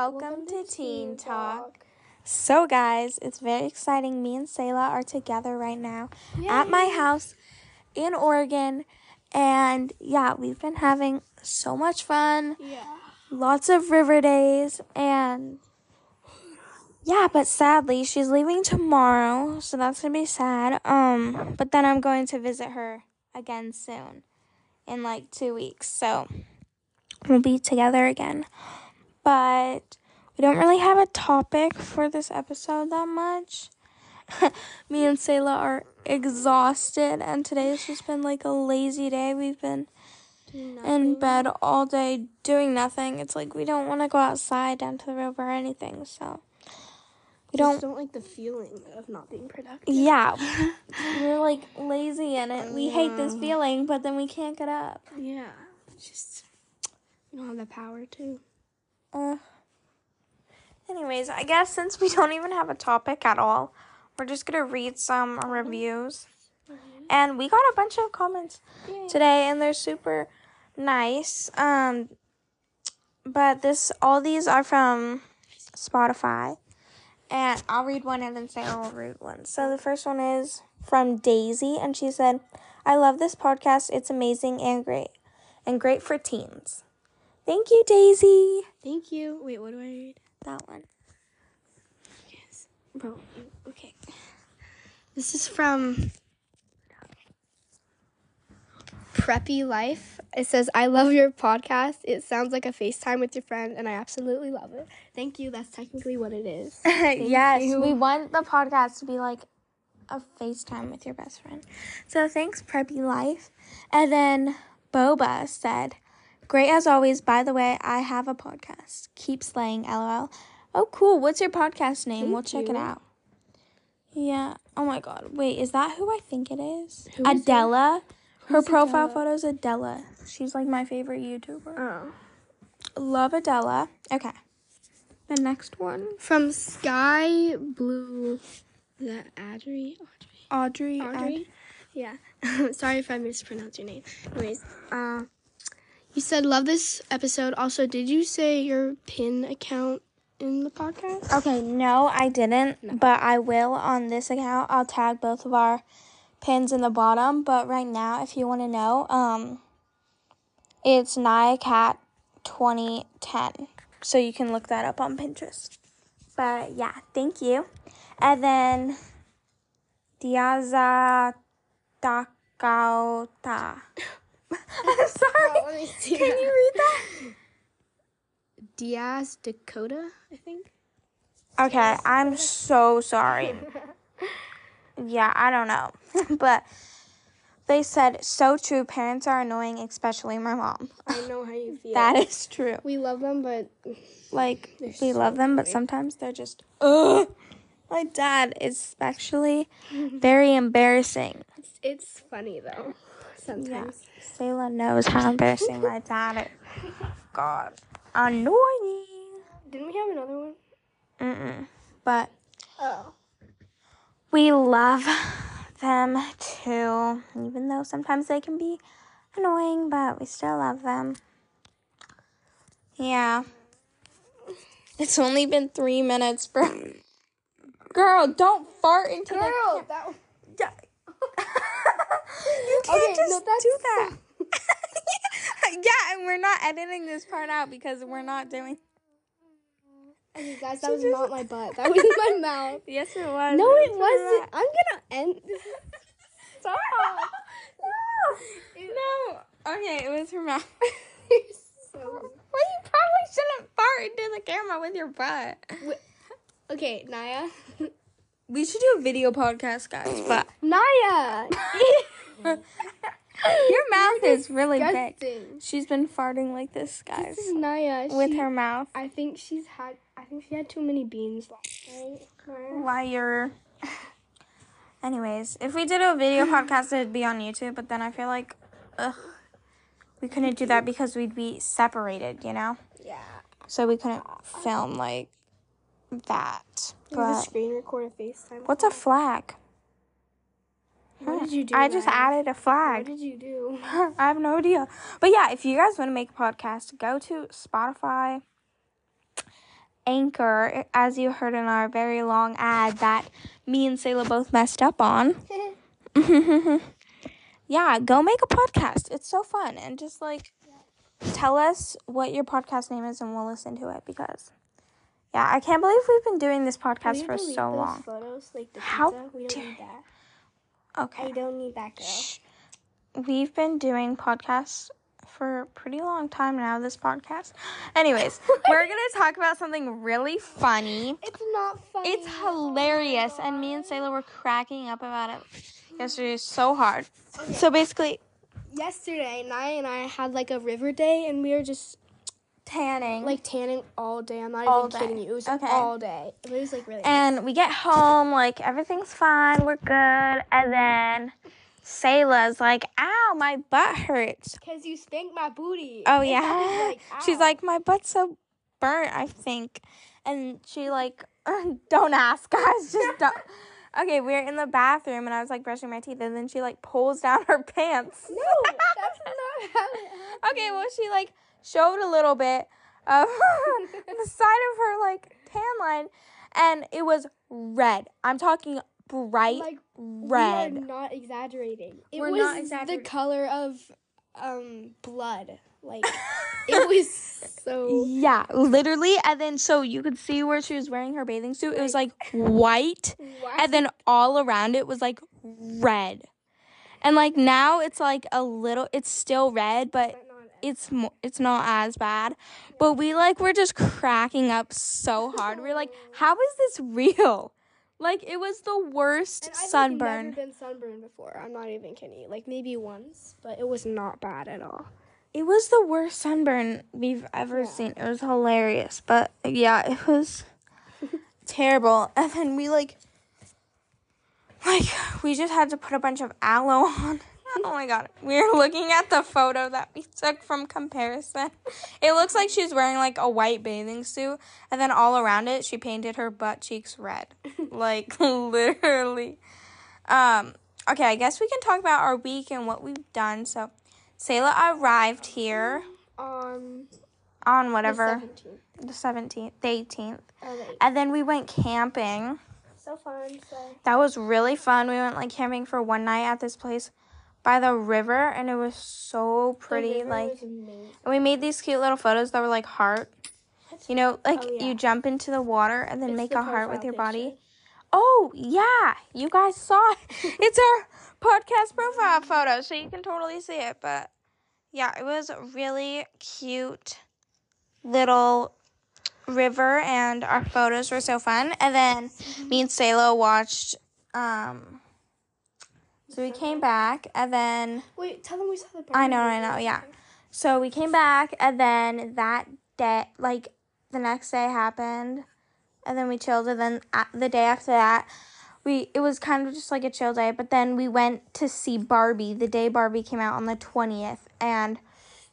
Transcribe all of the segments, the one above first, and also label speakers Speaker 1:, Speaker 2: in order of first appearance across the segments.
Speaker 1: Welcome, to Teen Talk. So, guys, it's very exciting. Me and Selah are together right now at my house in Oregon. And yeah, we've been having so much fun.
Speaker 2: Yeah.
Speaker 1: Lots of river days. And yeah, but sadly, she's leaving tomorrow. So that's going to be sad. Um, But then I'm going to visit her again soon in like two weeks. So we'll be together again. But we don't really have a topic for this episode that much. Me and Selah are exhausted, and today has just been like a lazy day. We've been in bed all day doing nothing. It's like we don't want to go outside down to the river or anything, so we
Speaker 2: Don't
Speaker 1: don't.
Speaker 2: like the feeling of not being productive.
Speaker 1: Yeah, we're like lazy in it. We hate this feeling, but then we can't get up.
Speaker 2: Yeah. It's just you don't have the power to.
Speaker 1: Uh, anyways, I guess since we don't even have a topic at all, we're just gonna read some reviews. And we got a bunch of comments today, and they're super nice. Um, but this, all these are from Spotify, and I'll read one and then say I'll read one. So the first one is from Daisy, and she said, "I love this podcast. It's amazing and great, and great for teens." Thank you, Daisy.
Speaker 2: Thank you. Wait, what do I read?
Speaker 1: That one.
Speaker 2: Yes. Bro, okay. This is from Preppy Life. It says, I love your podcast. It sounds like a FaceTime with your friend, and I absolutely love it. Thank you. That's technically what it is.
Speaker 1: yes,
Speaker 2: you.
Speaker 1: we want the podcast to be like a FaceTime with your best friend. So thanks, Preppy Life. And then Boba said, Great as always. By the way, I have a podcast. Keep slaying, lol. Oh, cool. What's your podcast name? we'll check it out. Yeah. Oh my god. Wait, is that who I think it is?
Speaker 2: Who is
Speaker 1: Adela. Her profile
Speaker 2: Adela?
Speaker 1: photo is Adela. She's like my favorite YouTuber.
Speaker 2: Oh.
Speaker 1: Love Adela. Okay. The next one.
Speaker 2: From Sky Blue. Is that Adri?
Speaker 1: Audrey.
Speaker 2: Audrey? Yeah. Sorry if I mispronounced your name. Anyways, uh, you said love this episode. Also, did you say your pin account in the podcast?
Speaker 1: Okay, no, I didn't, but I will on this account. I'll tag both of our pins in the bottom. But right now, if you want to know, um, it's NiaCat 2010. So you can look that up on Pinterest. But yeah, thank you. And then Diaza Takauta. I'm sorry.
Speaker 2: let me see.
Speaker 1: Can you read that?
Speaker 2: Diaz Dakota, I think.
Speaker 1: Okay, I'm so sorry. Yeah, I don't know. but they said, so true, parents are annoying, especially my mom.
Speaker 2: I know how you feel.
Speaker 1: That is true.
Speaker 2: we love them, but
Speaker 1: Like, we
Speaker 2: so
Speaker 1: love them, but sometimes they're just, ugh. My dad is especially very embarrassing.
Speaker 2: it's, it's funny though.
Speaker 1: Yeah.
Speaker 2: Sometimes.
Speaker 1: Selah knows how embarrassing my dad is. God. Annoying.
Speaker 2: Didn't we have another one?
Speaker 1: Mm-mm. But
Speaker 2: Oh.
Speaker 1: we love them too, even though sometimes they can be annoying, but we still love them. Yeah. It's only been three minutes, bro. Girl, don't fart into
Speaker 2: Girl, that.
Speaker 1: you can't
Speaker 2: Okay,
Speaker 1: just
Speaker 2: no,
Speaker 1: do that. yeah, and we're not editing this part out because we're not doing.
Speaker 2: Okay, guys, that was not my butt. That was my mouth.
Speaker 1: Yes, it was.
Speaker 2: No, it
Speaker 1: was
Speaker 2: wasn't. I'm gonna end. This.
Speaker 1: Stop. no. No. Okay, it was her mouth.
Speaker 2: so,
Speaker 1: Well, you probably shouldn't fart into the camera with your butt.
Speaker 2: okay, Naia.
Speaker 1: We should do a video podcast, guys. But
Speaker 2: Naia.
Speaker 1: your mouth is really big. She's been farting like this, guys,
Speaker 2: This is Naia.
Speaker 1: with
Speaker 2: She-
Speaker 1: her mouth.
Speaker 2: I think she's had. I think she had too many beans last night.
Speaker 1: Liar. Anyways, if we did a video podcast, it'd be on YouTube. But then I feel like, ugh, we couldn't do that because we'd be separated, you know.
Speaker 2: Yeah.
Speaker 1: So we couldn't film like that.
Speaker 2: But,
Speaker 1: But
Speaker 2: screen record a FaceTime.
Speaker 1: what's a flag?
Speaker 2: What did you do?
Speaker 1: I just added a flag.
Speaker 2: What did you do?
Speaker 1: I have no idea. But yeah, if you guys want to make a podcast, go to Spotify Anchor, as you heard in our very long ad that me and Selah both messed up on. yeah, go make a podcast. It's so fun. And just like tell us what your podcast name is and we'll listen to it because yeah, I can't believe we've been doing this podcast for so long.
Speaker 2: Photos like the
Speaker 1: How
Speaker 2: pizza. We don't
Speaker 1: dare-
Speaker 2: that. I don't need that girl.
Speaker 1: Shh. We've been doing podcasts for a pretty long time now, this podcast. Anyways, we're going to talk about something really funny.
Speaker 2: It's not funny.
Speaker 1: It's hilarious, and me and Selah were cracking up about it yesterday so hard. So basically,
Speaker 2: Yesterday, Naia and I had like a river day, and we were just
Speaker 1: tanning.
Speaker 2: like tanning all day. I'm not
Speaker 1: All
Speaker 2: even
Speaker 1: day.
Speaker 2: kidding you. It was
Speaker 1: Okay.
Speaker 2: all day. It was like really.
Speaker 1: and we get home, like everything's fine, we're good, and then Selah's like, "Ow, my butt hurts."
Speaker 2: Because you spanked my booty.
Speaker 1: Oh
Speaker 2: And
Speaker 1: yeah.
Speaker 2: like,
Speaker 1: She's like, "My butt's so burnt, I think," and she like, "Don't ask, guys, just don't." Okay, we're in the bathroom, and I was like brushing my teeth, and then she like pulls down her pants.
Speaker 2: no, that's not how it happened.
Speaker 1: Okay, well, she like showed a little bit of the side of her like tan line, and it was red. I'm talking bright
Speaker 2: Like
Speaker 1: red.
Speaker 2: We are not exaggerating. It
Speaker 1: We're
Speaker 2: was
Speaker 1: not
Speaker 2: the color of um blood. Like it was so.
Speaker 1: Yeah, literally. And then so you could see where she was wearing her bathing suit. It was like white, and then all around it was like red. And like now it's like a little. It's still red, but
Speaker 2: But not
Speaker 1: it's mo- it's not as bad. But we like we're just cracking up so hard. We're like, how is this real? Like it was the worst
Speaker 2: And I've
Speaker 1: sunburn.
Speaker 2: never been sunburned before. I'm not even kidding. Like maybe once, but it was not bad at all.
Speaker 1: It was the worst sunburn we've ever
Speaker 2: Yeah.
Speaker 1: seen. It was hilarious, but yeah, it was terrible. And then we like, like we just had to put a bunch of aloe on. Oh my god, We're looking at the photo that we took from comparison. It looks like she's wearing like a white bathing suit, and then all around it, she painted her butt cheeks red, like literally. Um. Okay, I guess we can talk about our week and what we've done. So, Selah arrived here
Speaker 2: Um,
Speaker 1: on whatever
Speaker 2: The 17th.
Speaker 1: the seventeenth, the eighteenth,
Speaker 2: Oh, wait.
Speaker 1: and then we went camping.
Speaker 2: So fun. So
Speaker 1: That was really fun. We went like camping for one night at this place by the river, and it was so pretty. Like, and we made these cute little photos that were like heart. You know, like
Speaker 2: Oh, yeah.
Speaker 1: you jump into the water and then
Speaker 2: It's
Speaker 1: make
Speaker 2: the
Speaker 1: a heart with your body. Oh yeah, you guys saw it. it's our podcast profile photo, so you can totally see it. But yeah, it was really cute little river, and our photos were so fun. And then me and Selah watched. Um, so we came back, and then
Speaker 2: Wait, tell them we saw the.
Speaker 1: I know,
Speaker 2: Barbie
Speaker 1: I know, yeah. so we came back, and then that day, like the next day happened, and then we chilled, and then the day after that, we it was kind of just like a chill day. But then we went to see Barbie the day Barbie came out on the twentieth, and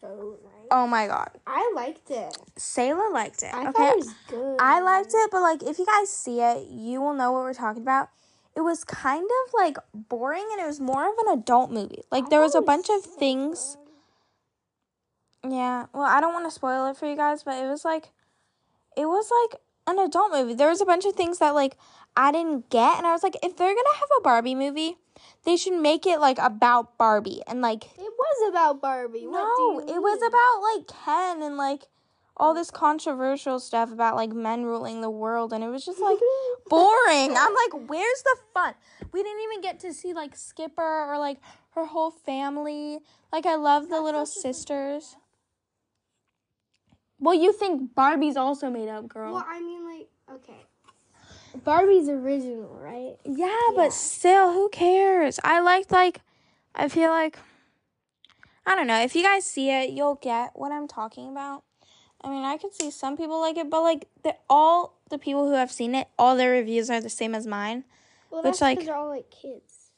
Speaker 2: So nice.
Speaker 1: oh my god,
Speaker 2: I liked it.
Speaker 1: Selah liked it.
Speaker 2: I
Speaker 1: okay,
Speaker 2: thought it was good.
Speaker 1: I liked it, but like if you guys see it, you will know what we're talking about. It was kind of like boring, and it was more of an adult movie. Like there was a oh, bunch of things. Yeah. Well, I don't want to spoil it for you guys, but it was like it was like an adult movie. There was a bunch of things that like I didn't get and I was like if they're going to have a Barbie movie, they should make it like about Barbie and like
Speaker 2: It was about Barbie. What do
Speaker 1: no,
Speaker 2: you
Speaker 1: it was about like Ken and like all this controversial stuff about like men ruling the world and it was just like boring. I'm like, where's the fun? We didn't even get to see like Skipper or like her whole family. Like I love the little sisters. Well, you think Barbie's also made up, girl.
Speaker 2: Well, I mean, like, okay. Barbie's original, right?
Speaker 1: yeah,
Speaker 2: Yeah.
Speaker 1: but still, who cares? I liked like I feel like I don't know. If you guys see it, you'll get what I'm talking about. I mean, I could see some people like it, but like the all the people who have seen it, all their reviews are the same as mine.
Speaker 2: Well,
Speaker 1: Which,
Speaker 2: that's
Speaker 1: like-
Speaker 2: they're all like kids.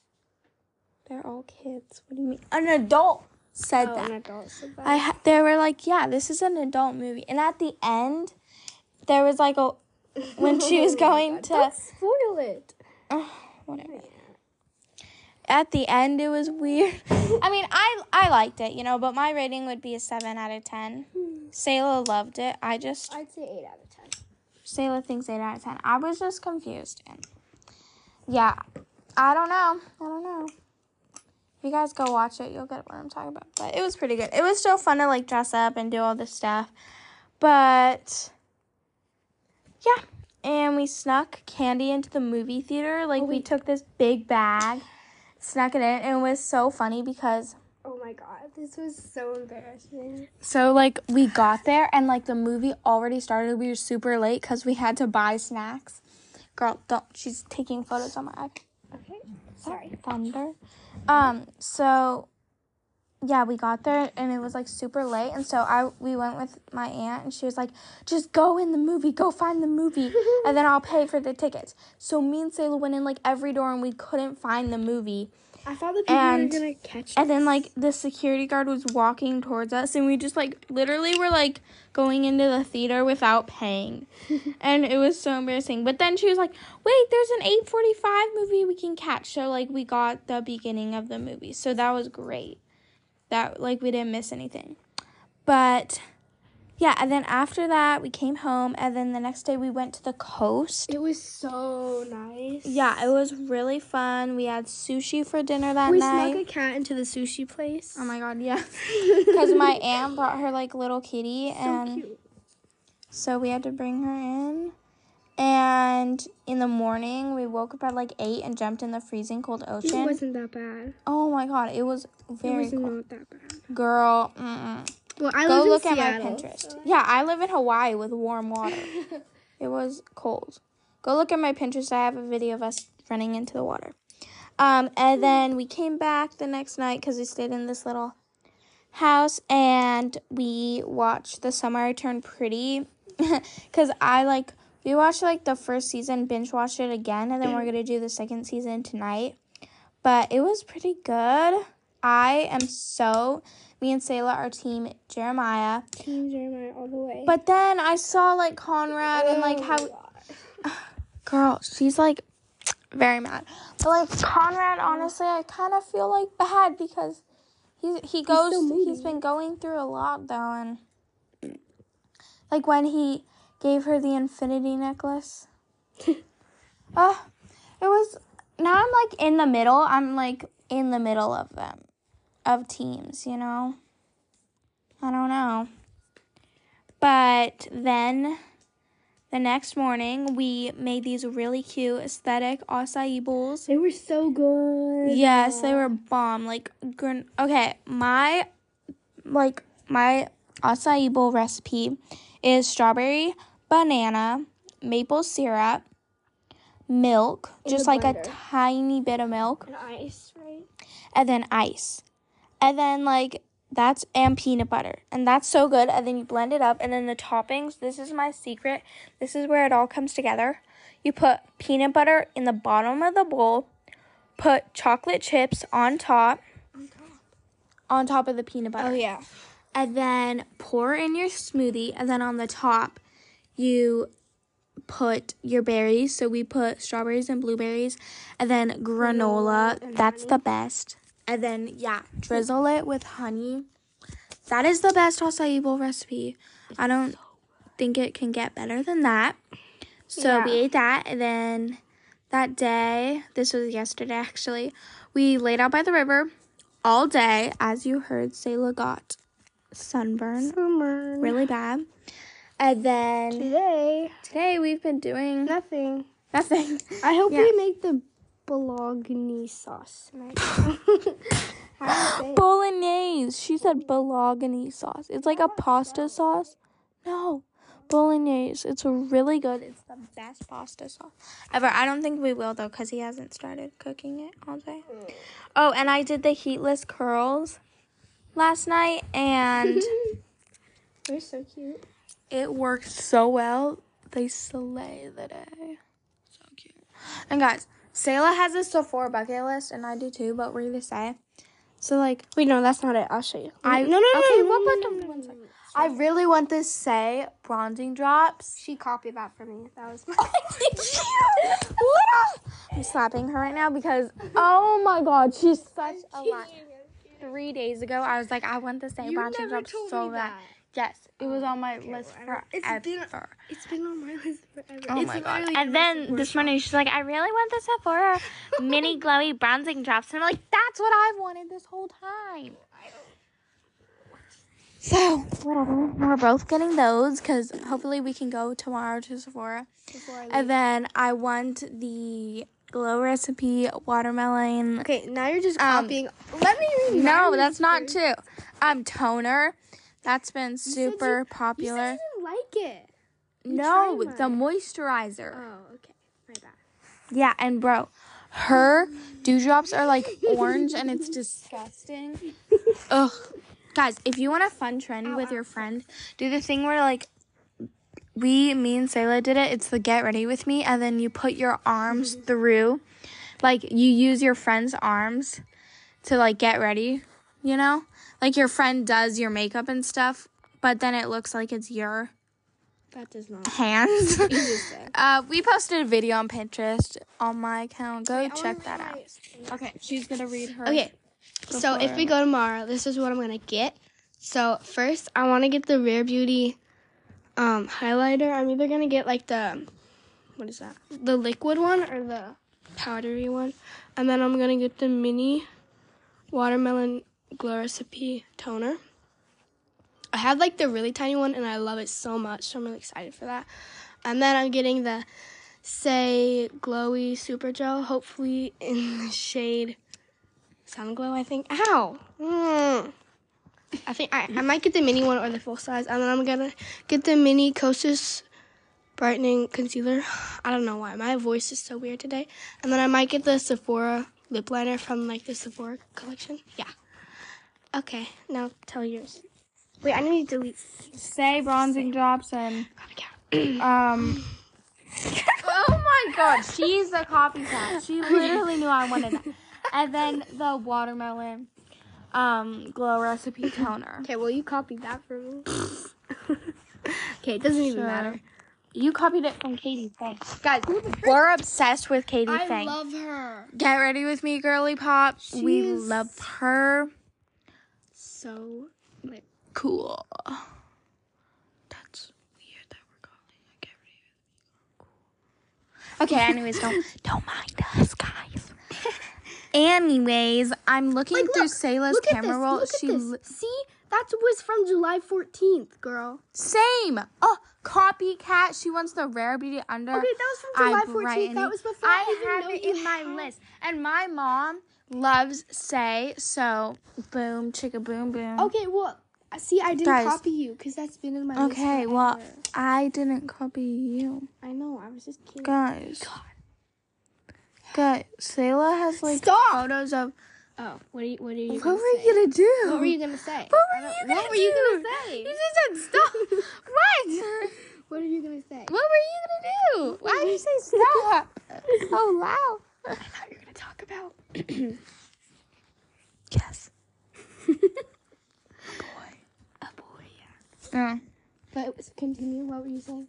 Speaker 1: They're all kids. What do you mean? An adult said
Speaker 2: Oh,
Speaker 1: that.
Speaker 2: an adult said that.
Speaker 1: I ha- they were like, yeah, this is an adult movie. And at the end, there was like a when she was oh going to
Speaker 2: spoil it.
Speaker 1: whatever. At the end, it was weird. I mean, I I liked it, you know, but my rating would be a seven out of ten. Hmm. Selah loved it. I just
Speaker 2: I'd say eight out of ten.
Speaker 1: Selah thinks 8 out of 10. I was just confused. And yeah, I don't know. I don't know. If you guys go watch it, you'll get what I'm talking about. But it was pretty good. It was still fun to like dress up and do all this stuff. But yeah. And we snuck candy into the movie theater. Like we oh,
Speaker 2: wait.
Speaker 1: took this big bag, snuck it in, and it was so funny because
Speaker 2: Oh my god, this was so embarrassing.
Speaker 1: So like we got there and like the movie already started. We were super late because we had to buy snacks. Girl, don't. She's taking photos on my iPad.
Speaker 2: Okay, sorry.
Speaker 1: Thunder. Um. So yeah, we got there and it was like super late, and so I we went with my aunt and she was like, "Just go in the movie. Go find the movie, and then I'll pay for the tickets." So me and Selah went in like every door and we couldn't find the movie.
Speaker 2: I thought the people
Speaker 1: And-
Speaker 2: were gonna catch
Speaker 1: And then like the security guard was walking towards us and we just like literally were like going into the theater without paying. and it was so embarrassing. But then she was like, "Wait, there's an 8:45 movie we can catch." So like we got the beginning of the movie. So that was great. That like we didn't miss anything. But yeah, and then after that we came home and then the next day we went to the coast.
Speaker 2: It was so nice.
Speaker 1: Yeah, it was really fun. We had sushi for dinner that
Speaker 2: We
Speaker 1: night.
Speaker 2: snuck a cat into the sushi place.
Speaker 1: Oh my god, yeah. Because my aunt brought her like little kitty,
Speaker 2: so
Speaker 1: and
Speaker 2: cute.
Speaker 1: so we had to bring her in. And in the morning, we woke up at like eight and jumped in the freezing cold ocean.
Speaker 2: It wasn't that bad.
Speaker 1: oh my god, it was very It
Speaker 2: was
Speaker 1: cold.
Speaker 2: not that bad.
Speaker 1: Girl, mm-mm.
Speaker 2: Well, I
Speaker 1: go
Speaker 2: live in
Speaker 1: look
Speaker 2: Seattle,
Speaker 1: at my Pinterest.
Speaker 2: so-
Speaker 1: Yeah, I live in Hawaii with warm water. it was cold. Go look at my Pinterest. I have a video of us running into the water. Um, and then we came back the next night because we stayed in this little house and we watched The Summer I Turned Pretty. Because I like, we watched like the first season, binge watched it again, and then we're going to do the second season tonight. But it was pretty good. I am so, me and Selah are team Jeremiah.
Speaker 2: Team Jeremiah all the way.
Speaker 1: But then I saw like Conrad and like how oh, girl, she's like very mad. But like Conrad, honestly, I kind of feel like bad because he he goes
Speaker 2: moody.
Speaker 1: he's been going through a lot though and like when he gave her the infinity necklace. uh, it was now I'm like in the middle. I'm like in the middle of them of teams, you know. I don't know. But then the next morning, we made these really cute aesthetic acai bowls.
Speaker 2: They were so good.
Speaker 1: Yes, they were bomb. Like, okay, my like my acai bowl recipe is strawberry, banana, maple syrup, milk,
Speaker 2: In
Speaker 1: just like a tiny bit of milk,
Speaker 2: And ice, right?
Speaker 1: and then ice. And then like that's and peanut butter. And that's so good. And then you blend it up and then the toppings, this is my secret. This is where it all comes together. You put peanut butter in the bottom of the bowl, put chocolate chips on top, on top of the peanut butter.
Speaker 2: Oh yeah.
Speaker 1: And then pour in your smoothie and then on the top you put your berries. So we put strawberries and blueberries and then granola.
Speaker 2: And
Speaker 1: That's
Speaker 2: honey.
Speaker 1: the best. And then yeah, drizzle it with honey. That is the best acai bowl recipe. I don't think it can get better than that. So we ate that and then that day, this was yesterday actually, we laid out by the river all day. As you heard, Selah got sunburn
Speaker 2: Summer.
Speaker 1: really bad. And then
Speaker 2: Today,
Speaker 1: today we've been doing
Speaker 2: nothing.
Speaker 1: nothing.
Speaker 2: I hope
Speaker 1: Yeah.
Speaker 2: we make the bolognese sauce. tonight. How do you say it?
Speaker 1: Bolognese. She said bolognese sauce. It's like a pasta sauce. No, bolognese. It's really good. It's the best pasta sauce ever. I don't think we will though, cause he hasn't started cooking it all day. Oh, and I did the heatless curls last night, and
Speaker 2: They're so cute.
Speaker 1: It worked so well. They slay the day. So cute. And guys, Selah has a Sephora bucket list, and I do too. But we're gonna say, so like
Speaker 2: Wait, no, that's not it. I'll show you.
Speaker 1: I
Speaker 2: no, no, no,
Speaker 1: okay,
Speaker 2: no,
Speaker 1: what
Speaker 2: no, no,
Speaker 1: One
Speaker 2: no,
Speaker 1: sec.
Speaker 2: no, no.
Speaker 1: I really want this Saie bronzing drops.
Speaker 2: She copied that for me. That was my.
Speaker 1: I'm slapping her right now because oh my god, she's such a lot. Three days ago, I was like, I want the Saie
Speaker 2: You
Speaker 1: bronzing drops so bad.
Speaker 2: That.
Speaker 1: Yes, it was on my list
Speaker 2: well,
Speaker 1: forever.
Speaker 2: it's been- It's been on my list forever.
Speaker 1: Oh
Speaker 2: It's
Speaker 1: my god!
Speaker 2: literally
Speaker 1: And then
Speaker 2: Sephora
Speaker 1: this
Speaker 2: shop.
Speaker 1: morning she's like, "I really want the Sephora mini glowy bronzing drops," and I'm like, "That's what I've wanted this whole time." So whatever, we're both getting those because hopefully we can go tomorrow to Sephora.
Speaker 2: Before I leave.
Speaker 1: And then I want the Glow Recipe watermelon.
Speaker 2: Okay, now you're just
Speaker 1: Um,
Speaker 2: copying. Let me read.
Speaker 1: No, that's not
Speaker 2: first.
Speaker 1: true. Um, toner. That's been super
Speaker 2: You
Speaker 1: popular.
Speaker 2: you didn't like it.
Speaker 1: No, the moisturizer.
Speaker 2: Oh, okay. My bad.
Speaker 1: Yeah, and bro, her dewdrops are like orange and it's disgusting. Ugh. Guys, if you want a fun trend with your friend, do the thing where like we, me and Selah did it. It's the get ready with me, and then you put your arms through, like you use your friend's arms to like get ready. You know, like your friend does your makeup and stuff, but then it looks like it's your
Speaker 2: That does not.
Speaker 1: hands.
Speaker 2: You just said.
Speaker 1: Uh, we posted a video on Pinterest on my account. Go check that out. Okay, she's gonna read her.
Speaker 2: Okay, so if we go tomorrow, this is what I'm gonna get. So first, I want to get the Rare Beauty um, highlighter. I'm either gonna get like the what is that? The liquid one or the powdery one, and then I'm gonna get the mini watermelon glow recipe toner. I have like the really tiny one, and I love it so much. So I'm really excited for that. And then I'm getting the Saie Glowy Super Gel, hopefully in the shade Sun Glow, I think. Ow! Mm. I think I, I might get the mini one or the full size, and then I'm gonna get the mini Kosas brightening concealer. I don't know why my voice is so weird today. And then I might get the Sephora lip liner from like the Sephora collection. Yeah. Okay, now tell yours. Wait, I need to delete.
Speaker 1: Saie bronzing drops and
Speaker 2: Copycat.
Speaker 1: um. oh my god, she's a copycat. She literally knew I wanted that. And then the watermelon um glow recipe toner.
Speaker 2: Okay, well you copied that for me. okay, it doesn't even matter.
Speaker 1: You copied it from Katie Fang. Guys, we're obsessed with Katie
Speaker 2: I
Speaker 1: Fang.
Speaker 2: love her.
Speaker 1: Get ready with me, girly pop. we love her.
Speaker 2: So like
Speaker 1: Cool. That's weird that we're calling her Get ready with. Cool. Okay, anyways, don't don't mind us, guys. anyways, I'm looking
Speaker 2: Like,
Speaker 1: through
Speaker 2: look,
Speaker 1: Selah's
Speaker 2: look
Speaker 1: camera
Speaker 2: this,
Speaker 1: roll. She li-.
Speaker 2: See, that was from July 14th, girl.
Speaker 1: same. Oh, copycat. She wants the rare beauty under.
Speaker 2: Okay, that was from July 14th. That was before I,
Speaker 1: I
Speaker 2: know
Speaker 1: it in my list, and my mom loves Saie. So, boom, chicka, boom, boom.
Speaker 2: Okay, well, see, I didn't
Speaker 1: Guys.
Speaker 2: copy you because that's been in my list.
Speaker 1: Okay, well,
Speaker 2: forever.
Speaker 1: I didn't copy you.
Speaker 2: I know. I was just kidding.
Speaker 1: Guys. God. Guys, Selah has like
Speaker 2: Stop!
Speaker 1: photos of.
Speaker 2: Oh, what are you? What are you?
Speaker 1: What
Speaker 2: gonna
Speaker 1: were you gonna do?
Speaker 2: What were you gonna say?
Speaker 1: What were you gonna
Speaker 2: What were you gonna say?
Speaker 1: You just said stop. what?
Speaker 2: What are you gonna say?
Speaker 1: What were you gonna do? Why did you say stop? so loud.
Speaker 2: Oh, I thought you were gonna talk about.
Speaker 1: Yes.
Speaker 2: A boy, A boy, yeah.
Speaker 1: Oh.
Speaker 2: But it was- continue. What were you saying?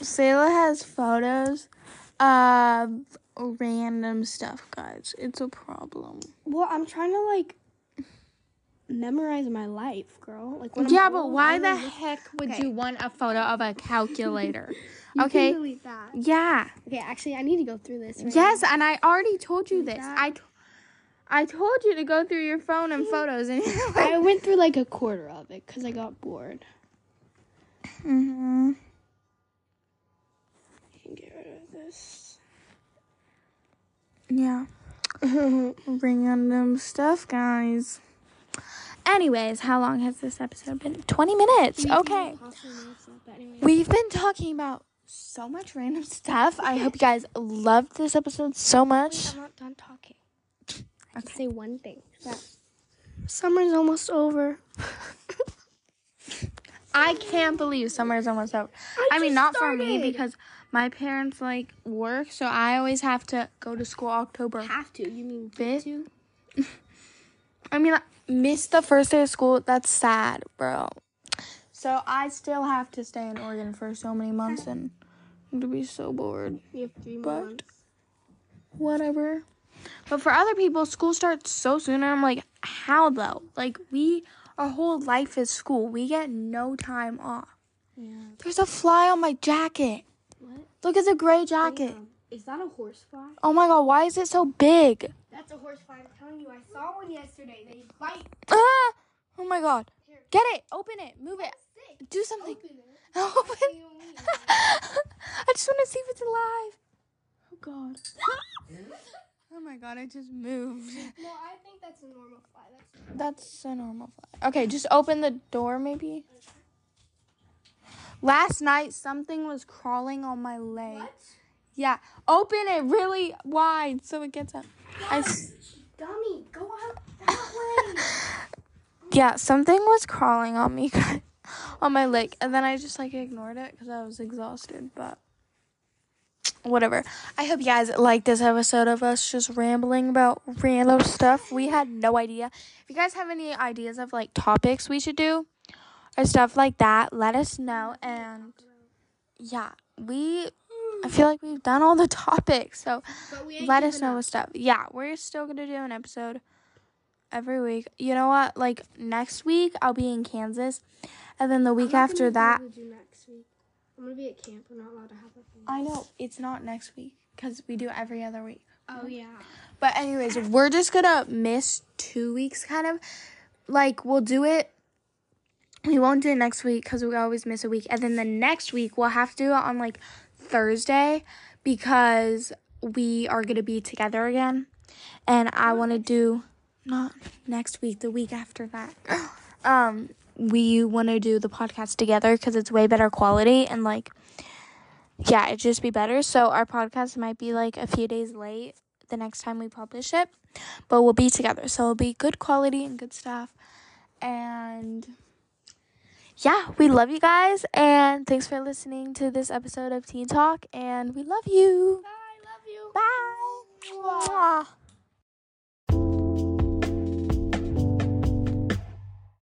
Speaker 1: Selah has photos of random stuff, guys. It's a problem.
Speaker 2: Well, I'm trying to like memorize my life, girl. Like
Speaker 1: Yeah, but why the
Speaker 2: will-
Speaker 1: heck would
Speaker 2: Okay.
Speaker 1: you want a photo of a calculator? Okay.
Speaker 2: Delete that.
Speaker 1: Yeah.
Speaker 2: Okay, actually, I need to go through this. Right
Speaker 1: Yes, and I already told you
Speaker 2: Like
Speaker 1: this.
Speaker 2: that.
Speaker 1: I, t- I told you to go through your phone and photos, and.
Speaker 2: I went through like a quarter of it because I got bored.
Speaker 1: hmm
Speaker 2: get rid of this.
Speaker 1: yeah, random stuff, guys. Anyways, how long has this episode been? Twenty minutes. Okay. We've been talking about so much random stuff. I hope you guys loved this episode so much.
Speaker 2: I'm not done talking. I can say one thing. That summer's almost over.
Speaker 1: I can't believe summer's almost over.
Speaker 2: I
Speaker 1: I, mean, not for me because my parents like work, so I always have to go to school October
Speaker 2: Have to? You mean
Speaker 1: fifth.
Speaker 2: to?
Speaker 1: I mean, missed the first day of school. That's sad, bro. So I still have to stay in Oregon for so many months, and I'm gonna be so bored.
Speaker 2: You have three
Speaker 1: But-
Speaker 2: months.
Speaker 1: Whatever. But for other people, school starts so soon, and I'm like, how though? Like we our whole life is school. We get no time off.
Speaker 2: Yeah.
Speaker 1: There's a fly on my jacket.
Speaker 2: What?
Speaker 1: Look at the gray jacket.
Speaker 2: Is that a horsefly?
Speaker 1: Oh my god, why is it so big?
Speaker 2: That's a horsefly. I'm telling you, I saw one yesterday. They bite.
Speaker 1: Ah! Oh my god.
Speaker 2: Here.
Speaker 1: Get it. Open it. Move it.
Speaker 2: Sick.
Speaker 1: Do something.
Speaker 2: Open it.
Speaker 1: Open.
Speaker 2: You don't need it.
Speaker 1: I just want to see if it's alive. Oh god. Oh my god, I just moved.
Speaker 2: No, I think that's a normal fly. That's
Speaker 1: That's a normal fly. Okay, just open the door maybe. Last night something was crawling on my leg.
Speaker 2: what?
Speaker 1: Yeah, open it really wide so it gets up. I s-
Speaker 2: Dummy, go out that way.
Speaker 1: yeah, something was crawling on me, on my leg, and then I just like ignored it because I was exhausted. But whatever. I hope you guys like this episode of us just rambling about random stuff. We had no idea. If you guys have any ideas of like topics we should do or stuff like that, let us know. And yeah, we. I feel like we've done all the topics, so
Speaker 2: But we ain't
Speaker 1: let us know
Speaker 2: up.
Speaker 1: what stuff. Yeah, we're still gonna do an episode every week. You know what? Like next week, I'll be in Kansas, and then the week after that,
Speaker 2: able to do next week. I'm gonna be at camp. We're not allowed to have a.
Speaker 1: I know it's not next week because we do every other week.
Speaker 2: Oh yeah.
Speaker 1: But anyways, we're just gonna miss two weeks, kind of. Like we'll do it. We won't do it next week because we always miss a week, and then the next week we'll have to do it on like Thursday because we are gonna be together again, and I want to do not next week, the week after that. Um, we want to do the podcast together because it's way better quality and like, yeah, it'd just be better. So our podcast might be like a few days late the next time we publish it, but we'll be together. So it'll be good quality and good stuff. And yeah, we love you guys. And thanks for listening to this episode of Teen Talk. And we love you.
Speaker 2: I love you.
Speaker 1: Bye. Mwah.